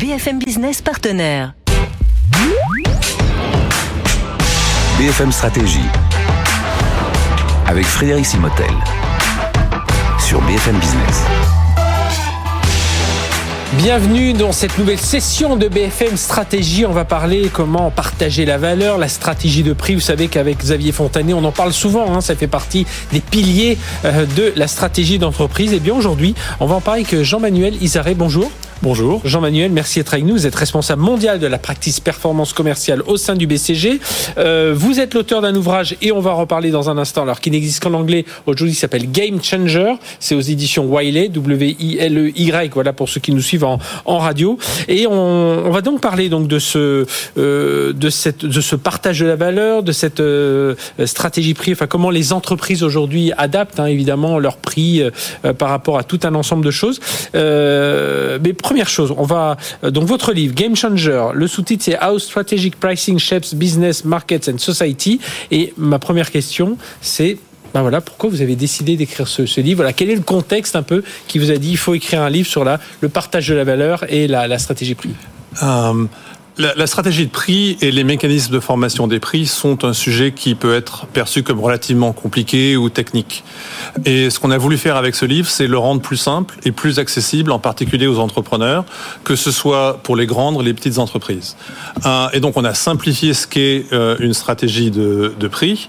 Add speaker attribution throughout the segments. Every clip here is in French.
Speaker 1: BFM Business partenaire.
Speaker 2: BFM Stratégie avec Frédéric Simotel sur BFM Business.
Speaker 3: Bienvenue dans cette nouvelle session de BFM Stratégie. On va parler comment partager la valeur, la stratégie de prix. Vous savez qu'avec Xavier Fontanet, on en parle souvent. Hein, ça fait partie des piliers euh, de la stratégie d'entreprise. Et bien aujourd'hui, on va en parler avec Jean-Manuel Isaré. Bonjour.
Speaker 4: Bonjour.
Speaker 3: Jean-Manuel, merci d'être avec nous. Vous êtes responsable mondial de la practice performance commerciale au sein du BCG. Euh, vous êtes l'auteur d'un ouvrage et on va en reparler dans un instant, alors qui n'existe qu'en anglais. Aujourd'hui, s'appelle Game Changer. C'est aux éditions Wiley, W-I-L-E-Y. Voilà pour ceux qui nous suivent en, en radio. Et on, on, va donc parler donc de ce, euh, de cette, de ce partage de la valeur, de cette euh, stratégie prix. Enfin, comment les entreprises aujourd'hui adaptent hein, évidemment leur prix euh, par rapport à tout un ensemble de choses. Euh, mais première chose, on va euh, donc votre livre Game Changer, le sous-titre c'est How Strategic Pricing Shapes Business, Markets and Society. Et ma première question, c'est ben voilà, pourquoi vous avez décidé d'écrire ce, livre? Voilà, Quel est le contexte un peu qui vous a dit il faut écrire un livre sur la, le partage de la valeur et la, la stratégie prix?
Speaker 4: Euh, la, stratégie de prix et les mécanismes de formation des prix sont un sujet qui peut être perçu comme relativement compliqué ou technique. Et ce qu'on a voulu faire avec ce livre, c'est le rendre plus simple et plus accessible, en particulier aux entrepreneurs, que ce soit pour les grandes ou les petites entreprises. Euh, et donc on a simplifié ce qu'est euh, une stratégie de, de, prix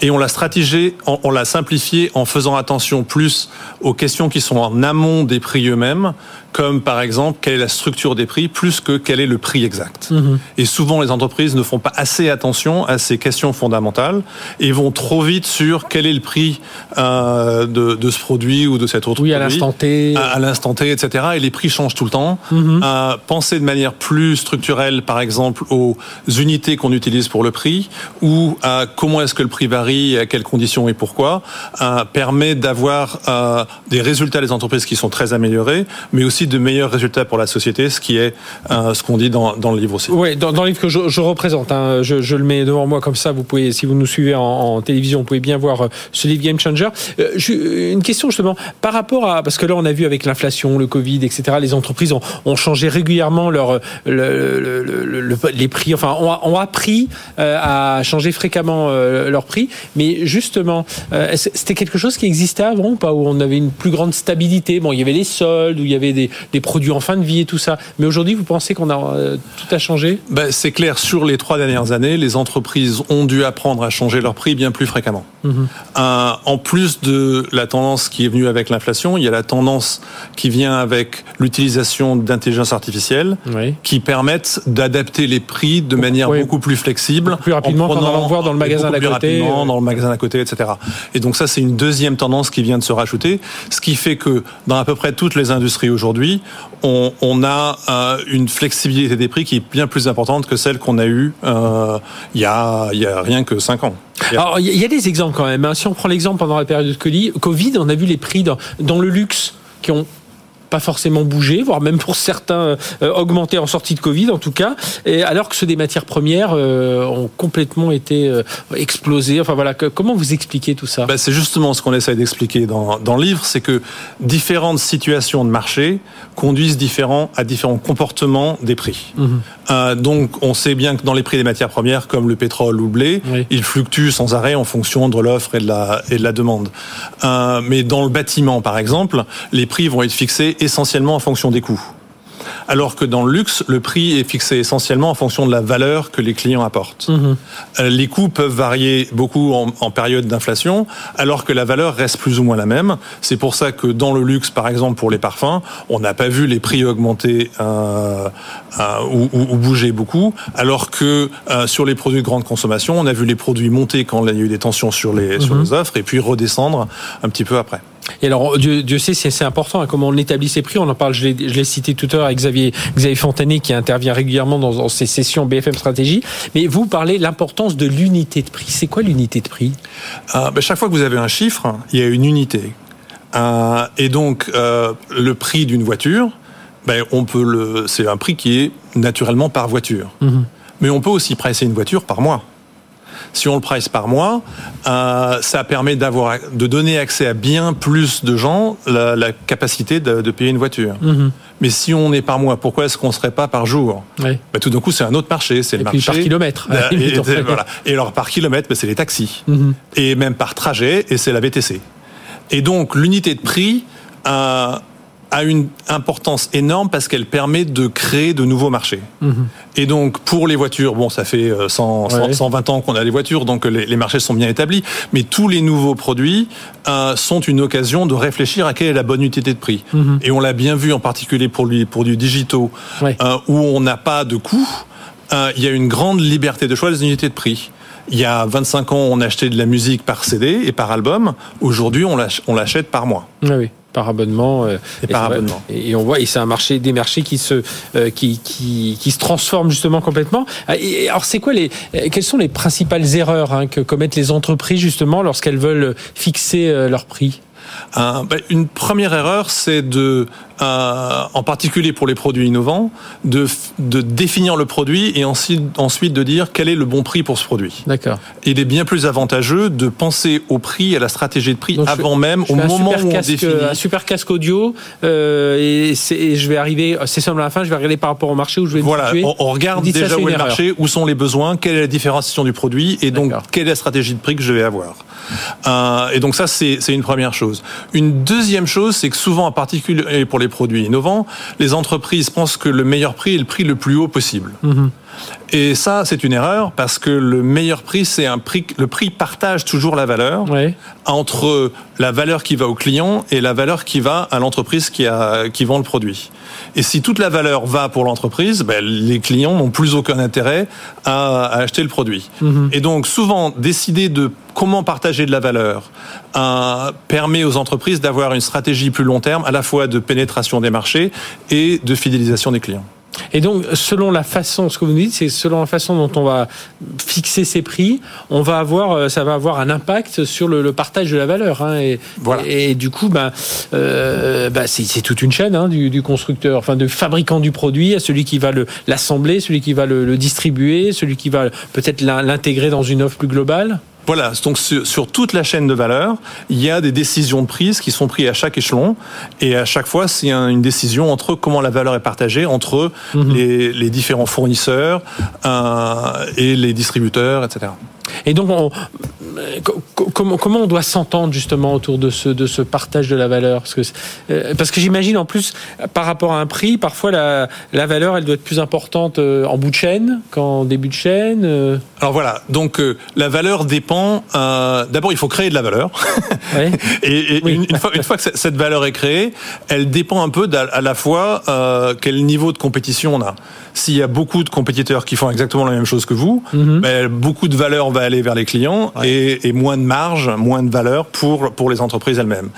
Speaker 4: et on l'a stratégie, on, on l'a simplifié en faisant attention plus aux questions qui sont en amont des prix eux-mêmes comme par exemple quelle est la structure des prix plus que quel est le prix exact. Mmh. Et souvent les entreprises ne font pas assez attention à ces questions fondamentales et vont trop vite sur quel est le prix euh, de, de, ce produit ou de cet autre
Speaker 3: oui,
Speaker 4: produit.
Speaker 3: à l'instant T.
Speaker 4: À, à l'instant T, etc. Et les prix changent tout le temps. Mmh. Euh, penser de manière plus structurelle, par exemple, aux unités qu'on utilise pour le prix ou à comment est-ce que le prix varie, à quelles conditions et pourquoi, euh, permet d'avoir euh, des résultats des entreprises qui sont très améliorés, mais aussi de meilleurs résultats pour la société, ce qui est euh, ce qu'on dit dans, dans, le livre aussi.
Speaker 3: Oui, dans, le livre que je, représente, hein, je, le mets devant moi comme ça, vous pouvez, si vous nous suivez en, télévision, vous pouvez bien voir euh, ce livre Game Changer. Euh, une question justement, par rapport à, parce que là on a vu avec l'inflation, le Covid, etc., les entreprises ont, changé régulièrement leur, le, le, le, les prix, enfin ont, appris à changer fréquemment euh, leur prix, mais justement, c'était quelque chose qui existait avant ou pas, où on avait une plus grande stabilité, bon il y avait les soldes, où il y avait des, des produits en fin de vie et tout ça. Mais aujourd'hui, vous pensez qu'on a euh, tout a changé?
Speaker 4: Ben, C'est clair, sur les trois dernières années, les entreprises ont dû apprendre à changer leur prix bien plus fréquemment. Mmh. Euh, en plus de la tendance qui est venue avec l'inflation, il y a la tendance qui vient avec l'utilisation d'intelligence artificielle
Speaker 3: oui.
Speaker 4: qui permettent d'adapter les prix de manière oui. beaucoup plus flexible.
Speaker 3: Beaucoup plus rapidement en prenant, voir dans le magasin d'à côté.
Speaker 4: Rapidement, dans le magasin d'à côté, etc. Et donc ça, c'est une deuxième tendance qui vient de se rajouter, ce qui fait que dans à peu près toutes les industries aujourd'hui, on, on, a euh, une flexibilité des prix qui est bien plus importante que celle qu'on a eue euh, il, y a, rien que 5 ans.
Speaker 3: Il y a des exemples quand même. Hein. Si on prend l'exemple pendant la période de Covid, on a vu les prix dans, dans le luxe qui ont pas forcément bougé, voire même pour certains euh, augmenté en sortie de Covid en tout cas, et alors que ceux des matières premières euh, ont complètement été euh, explosés. Enfin voilà, comment vous expliquez tout ça?
Speaker 4: Ben, C'est justement ce qu'on essaie d'expliquer dans, dans le livre, c'est que différentes situations de marché conduisent différents, à différents comportements des prix. Mmh. Euh, donc on sait bien que dans les prix des matières premières, comme le pétrole ou le blé, oui. ils fluctuent sans arrêt en fonction de l'offre et, de la, et de la demande. Euh, mais dans le bâtiment, par exemple, les prix vont être fixés essentiellement en fonction des coûts. Alors que dans le luxe, le prix est fixé essentiellement en fonction de la valeur que les clients apportent. Mmh. Les coûts peuvent varier beaucoup en, en période d'inflation, alors que la valeur reste plus ou moins la même. C'est pour ça que dans le luxe, par exemple, pour les parfums, on n'a pas vu les prix augmenter euh, euh, ou, ou, ou, bouger beaucoup, alors que euh, sur les produits de grande consommation, on a vu les produits monter quand il y a eu des tensions sur les, mmh. sur les offres et puis redescendre un petit peu après.
Speaker 3: Et alors, Dieu, Dieu sait c'est important, hein, comment on établit ces prix. On en parle, je l'ai cité tout à l'heure avec Xavier, Xavier Fontanet qui intervient régulièrement dans, dans, ces sessions BFM Stratégie. Mais vous parlez l'importance de l'unité de prix. C'est quoi l'unité de prix?
Speaker 4: Euh, ben, Chaque fois que vous avez un chiffre, il y a une unité. Euh, et donc, euh, le prix d'une voiture, ben, on peut le, c'est un prix qui est naturellement par voiture. Mm -hmm. Mais on peut aussi presser une voiture par mois si on le price par mois, euh, ça permet d'avoir, de donner accès à bien plus de gens la, la capacité de, de, payer une voiture. Mmh. Mais si on est par mois, pourquoi est-ce qu'on ne serait pas par jour?
Speaker 3: Ouais.
Speaker 4: Bah, Tout d'un coup, c'est un autre marché. C'est le
Speaker 3: Et
Speaker 4: marché
Speaker 3: puis par kilomètre.
Speaker 4: Et, voilà. alors par kilomètre, bah, c'est les taxis.
Speaker 3: Mhm.
Speaker 4: Et même par trajet, et c'est la VTC. Et donc l'unité de prix a, a une importance énorme parce qu'elle permet de créer de nouveaux marchés.
Speaker 3: Mhm.
Speaker 4: Et donc pour les voitures, bon, ça fait euh, 100, 100,
Speaker 3: Ouais.
Speaker 4: 120 ans qu'on a les voitures, donc les, les marchés sont bien établis. Mais tous les nouveaux produits euh, sont une occasion de réfléchir à quelle est la bonne unité de prix.
Speaker 3: Mhm.
Speaker 4: Et on l'a bien vu en particulier pour, pour du digitaux,
Speaker 3: Ouais.
Speaker 4: euh, où on n'a pas de coût. euh, il y a une grande liberté de choix des unités de prix. Il y a 25 ans, on achetait de la musique par CD et par album. Aujourd'hui, on l'ach- on l'achète par mois.
Speaker 3: Ah oui, par abonnement. euh,
Speaker 4: Et par
Speaker 3: vrai.
Speaker 4: abonnement.
Speaker 3: Et on voit, et c'est un marché, des marchés qui se, euh, qui, qui, qui se transforment justement complètement. Ah, Et, et alors, c'est quoi les, euh, quelles sont les principales erreurs hein, que commettent les entreprises justement lorsqu'elles veulent fixer euh, leur prix?
Speaker 4: Euh, ben, une première erreur, c'est de, euh, en particulier pour les produits innovants, de, définir le produit et ensuite, ensuite de dire quel est le bon prix pour ce produit.
Speaker 3: D'accord.
Speaker 4: Il est bien plus avantageux de penser au prix, à la stratégie de prix
Speaker 3: Donc,
Speaker 4: avant même,
Speaker 3: Je
Speaker 4: au moment où on
Speaker 3: casque,
Speaker 4: définit.
Speaker 3: un super casque audio euh, et, et je vais arriver, c'est seulement à la fin, je vais regarder par rapport au marché où je vais me
Speaker 4: Voilà,
Speaker 3: situer.
Speaker 4: on, on regarde
Speaker 3: ça,
Speaker 4: déjà
Speaker 3: c'est
Speaker 4: où est le marché, où sont les besoins, quelle est la différenciation du produit et donc quelle est la stratégie de prix que je vais avoir. Euh, et donc ça, c'est une première chose. Une deuxième chose, c'est que souvent, en particulier pour les produits innovants, les entreprises pensent que le meilleur prix est le prix le plus haut possible.
Speaker 3: Mhm.
Speaker 4: Et ça, c'est une erreur parce que le meilleur prix, c'est un prix. Le prix partage toujours la valeur entre la valeur qui va au client et la valeur qui va à l'entreprise qui, a, qui vend le produit. Et si toute la valeur va pour l'entreprise, ben, les clients n'ont plus aucun intérêt à, à acheter le produit. Et donc souvent, décider de comment partager de la valeur euh, permet aux entreprises d'avoir une stratégie plus long terme, à la fois de pénétration des marchés et de fidélisation des clients.
Speaker 3: Et donc, selon la façon, ce que vous nous dites, c'est selon la façon dont on va fixer ces prix, on va avoir, euh, ça va avoir un impact sur le, le partage de la valeur. Hein, et,
Speaker 4: Voilà.
Speaker 3: et, du coup, ben, euh, ben, c'est toute une chaîne hein, du, du constructeur, enfin, du fabricant du produit, à celui qui va le- l'assembler, celui qui va le, le distribuer, celui qui va peut-être l'in- l'intégrer dans une offre plus globale.
Speaker 4: Voilà, donc sur, sur toute la chaîne de valeur, il y a des décisions de prise qui sont prises à chaque échelon, et à chaque fois, c'est un- une décision entre comment la valeur est partagée entre les, les différents fournisseurs euh, et les distributeurs, etc.
Speaker 3: Et donc, on- co- co- comment, comment on doit s'entendre justement autour de ce, de ce partage de la valeur? Parce que, euh, parce que j'imagine en plus, par rapport à un prix, parfois la, la valeur, elle doit être plus importante euh, en bout de chaîne qu'en début de chaîne.
Speaker 4: Alors voilà, donc euh, la valeur dépend. Euh, D'abord, il faut créer de la valeur. Et, et
Speaker 3: Oui.
Speaker 4: une, une fois, une fois que cette valeur est créée, elle dépend un peu à la fois euh, quel niveau de compétition on a. S'il y a beaucoup de compétiteurs qui font exactement la même chose que vous,
Speaker 3: Mhm.
Speaker 4: ben, beaucoup de valeur va aller vers les clients et, et moins de marge, moins de valeur pour pour les entreprises elles-mêmes.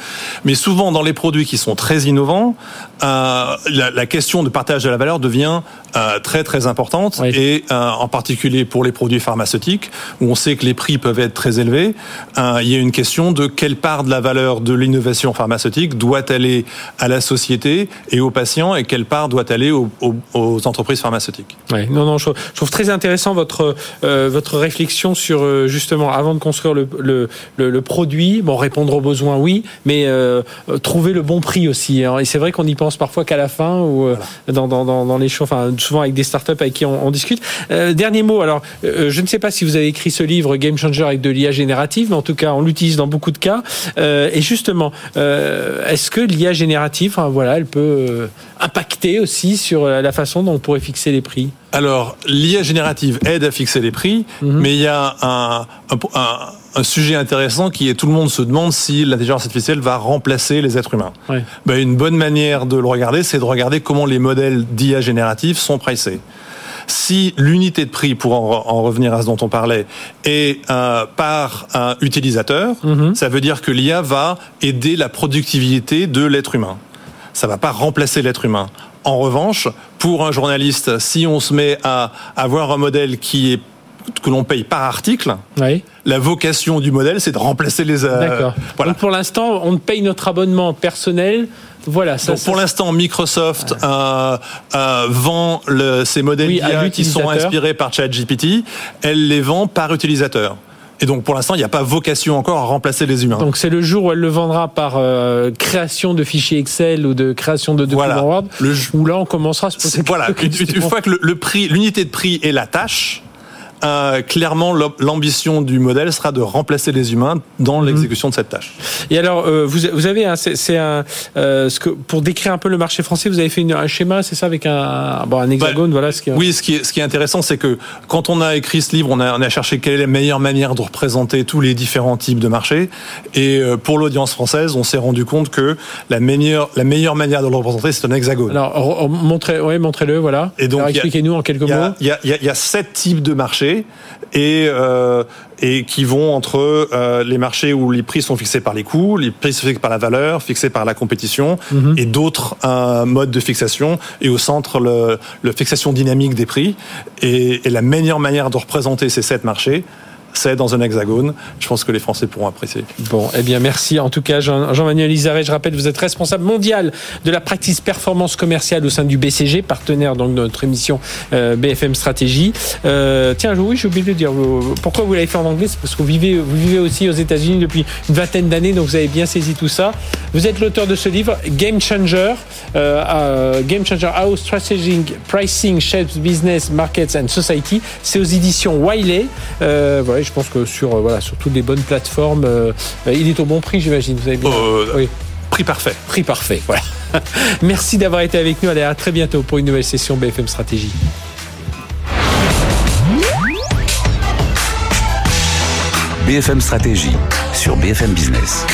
Speaker 4: Mais souvent dans les produits qui sont très innovants, euh, la, la question de partage de la valeur devient euh, très très importante
Speaker 3: Oui.
Speaker 4: et en particulier pour les produits pharmaceutiques où on sait que les prix peuvent être très élevés. euh, il y a une question de quelle part de la valeur de l'innovation pharmaceutique doit aller à la société et aux patients et quelle part doit aller aux, aux- aux entreprises pharmaceutiques.
Speaker 3: Ouais, non, non, je, je trouve très intéressant votre euh, votre réflexion sur euh, justement avant de construire le, le, le, le produit, bon répondre aux besoins, oui, mais euh, trouver le bon prix aussi. hein. Et c'est vrai qu'on y pense parfois qu'à la fin ou dans, dans, dans, dans les choses, enfin souvent avec des startups avec qui on, on discute. Dernier mot. Alors, je ne sais pas si vous avez écrit ce livre Game Changer avec de l'IA générative, mais en tout cas, on l'utilise dans beaucoup de cas. Euh, et justement, euh, est-ce que l'IA générative, enfin, voilà, elle peut euh, impacter aussi sur la façon dont on pourrait fixer les prix?
Speaker 4: Alors, l'IA générative aide à fixer les prix,
Speaker 3: Mhm.
Speaker 4: mais il y a un, un, un- un sujet intéressant qui est tout le monde se demande si l'intelligence artificielle va remplacer les êtres humains.
Speaker 3: Ouais.
Speaker 4: Ben, une bonne manière de le regarder, c'est de regarder comment les modèles d'IA générative sont pricés. Si l'unité de prix, pour en, en revenir à ce dont on parlait, est euh, par un utilisateur,
Speaker 3: Mhm.
Speaker 4: ça veut dire que l'IA va aider la productivité de l'être humain. Ça va pas remplacer l'être humain. En revanche, pour un journaliste, si on se met à avoir un modèle qui est que l'on paye par article,
Speaker 3: Oui.
Speaker 4: la vocation du modèle, c'est de remplacer les. euh,
Speaker 3: D'accord.
Speaker 4: voilà.
Speaker 3: Donc pour l'instant, on paye notre abonnement personnel. Voilà. Ça,
Speaker 4: Donc
Speaker 3: ça-
Speaker 4: pour l'instant, Microsoft euh, euh, vend le, ces modèles
Speaker 3: Oui,
Speaker 4: d'IA qui sont inspirés par ChatGPT. Elle les vend par utilisateur. Et donc pour l'instant, il n'y a pas vocation encore à remplacer les humains.
Speaker 3: Donc c'est le jour où elle le vendra par euh, création de fichiers Excel ou de création de documents
Speaker 4: Voilà.
Speaker 3: Word,
Speaker 4: Le-
Speaker 3: où là on commencera à se poser
Speaker 4: Voilà, une, une fois que le, le prix, l'unité de prix est la tâche, euh, clairement l'am- l'ambition du modèle sera de remplacer les humains dans
Speaker 3: Mhm.
Speaker 4: l'exécution de cette tâche.
Speaker 3: Et alors, euh, vous, vous avez, c'est un, euh, ce que, pour décrire un peu le marché français, vous avez fait une- un schéma, c'est ça, avec un, bon, un hexagone, voilà ce qui.
Speaker 4: Bah, Oui, ce qui est, ce qui est intéressant, c'est que quand on a écrit ce livre, on a, on a cherché quelle est la meilleure manière de représenter tous les différents types de marchés. Et pour l'audience française, on s'est rendu compte que la meilleure, la meilleure manière de le représenter, c'est un hexagone.
Speaker 3: Alors, re- re- montrez, ouais, montrez-le, voilà.
Speaker 4: Et donc,
Speaker 3: expliquez-nous en quelques
Speaker 4: Il y,
Speaker 3: mots.
Speaker 4: a, il, y a, il y a- il y a sept types de marchés et, euh, et qui vont entre euh, les marchés où les prix sont fixés par les coûts, les prix sont fixés par la valeur, fixés par la compétition
Speaker 3: Mhm.
Speaker 4: et d'autres euh, modes de fixation et au centre le, le fixation dynamique des prix. Et, et la meilleure manière de représenter ces sept marchés, c'est dans un hexagone. Je pense que les Français pourront apprécier.
Speaker 3: Bon, eh bien, merci. En tout cas, Jean- Jean-Manuel Isaré, je rappelle, vous êtes responsable mondial de la practice performance commerciale au sein du BCG, partenaire donc de notre émission euh, BFM Stratégie. Euh, tiens, oui, j'ai oublié de dire. Pourquoi vous l'avez fait en anglais? C'est parce que vous vivez, vous vivez aussi aux États-Unis depuis une vingtaine d'années, donc vous avez bien saisi tout ça. Vous êtes l'auteur de ce livre, Game Changer, euh, euh, Game Changer How Strategic Pricing Shapes Business, Markets and Society. C'est aux éditions Wiley. Euh, je pense que sur, euh, voilà, sur toutes les bonnes plateformes, euh, il est au bon prix, j'imagine. Vous avez bien.
Speaker 4: Euh,
Speaker 3: oui,
Speaker 4: Prix parfait.
Speaker 3: prix parfait. Voilà. Merci d'avoir été avec nous. Allez, à très bientôt pour une nouvelle session BFM Stratégie.
Speaker 2: BFM Stratégie sur BFM Business.